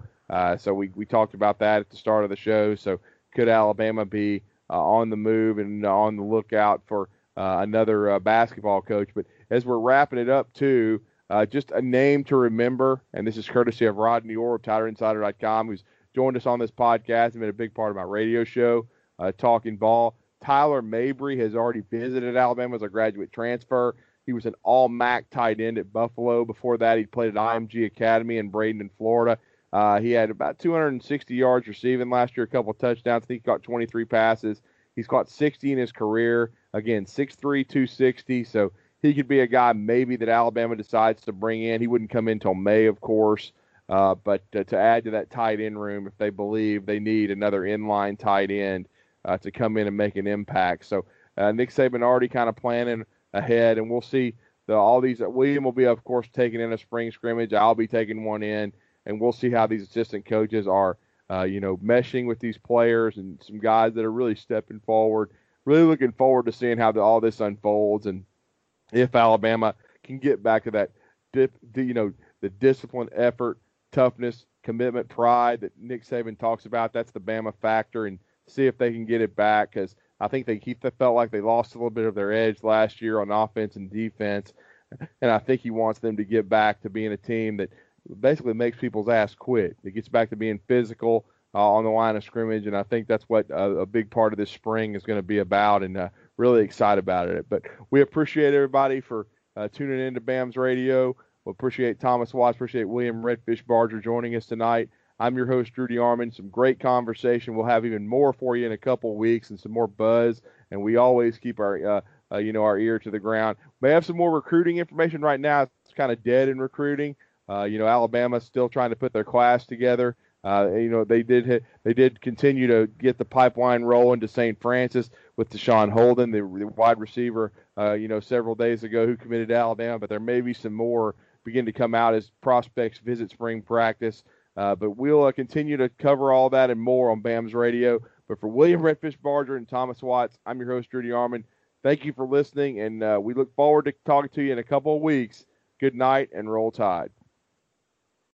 so we we talked about that at the start of the show. So could Alabama be uh, on the move and on the lookout for uh, another uh, basketball coach. But as we're wrapping it up, too, just a name to remember, and this is courtesy of Rodney Orr of TideInsider.com, who's joined us on this podcast and been a big part of my radio show, Talking Ball. Tyler Mabry has already visited Alabama as a graduate transfer. He was an all MAC tight end at Buffalo. Before that, he played at IMG Academy in Bradenton, Florida. Uh, he had about 260 yards receiving last year, a couple touchdowns. I think he caught 23 passes. He's caught 60 in his career. Again, 6'3, 260. So he could be a guy maybe that Alabama decides to bring in. He wouldn't come in until May, of course. Uh, but uh, to add to that tight end room, if they believe they need another inline tight end uh, to come in and make an impact. So uh, Nick Saban already kind of planning ahead, and we'll see the, all these. William will be, of course, taking in a spring scrimmage. I'll be taking one in, and we'll see how these assistant coaches are, uh, you know, meshing with these players and some guys that are really stepping forward. Really looking forward to seeing how the, all this unfolds and if Alabama can get back to that, dip, you know, the discipline, effort, toughness, commitment, pride that Nick Saban talks about. That's the Bama factor, and see if they can get it back because I think they he felt like they lost a little bit of their edge last year on offense and defense, and I think he wants them to get back to being a team that basically makes people's ass quit. It gets back to being physical uh, on the line of scrimmage, and I think that's what uh, a big part of this spring is going to be about, and uh, really excited about it. But we appreciate everybody for uh, tuning in to BAMS Radio. We appreciate Thomas Watts, appreciate William Redfish Barger joining us tonight. I'm your host, Drew DeArmond. Some great conversation. We'll have even more for you in a couple weeks and some more buzz. And we always keep our, uh, uh, you know, our ear to the ground. May have some more recruiting information right now. It's kind of dead in recruiting. Uh, you know, Alabama's still trying to put their class together. Uh, you know, they did hit, they did continue to get the pipeline rolling to St. Francis with Traeshon Holden, the, the wide receiver. Uh, you know, several days ago who committed to Alabama, but there may be some more begin to come out as prospects visit spring practice. Uh, but we'll uh, continue to cover all that and more on BAMS Radio. But for William Redfish Barger and Thomas Watts, I'm your host, Drew DeArmond. Thank you for listening, and uh, we look forward to talking to you in a couple of weeks. Good night and roll tide.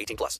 18 plus.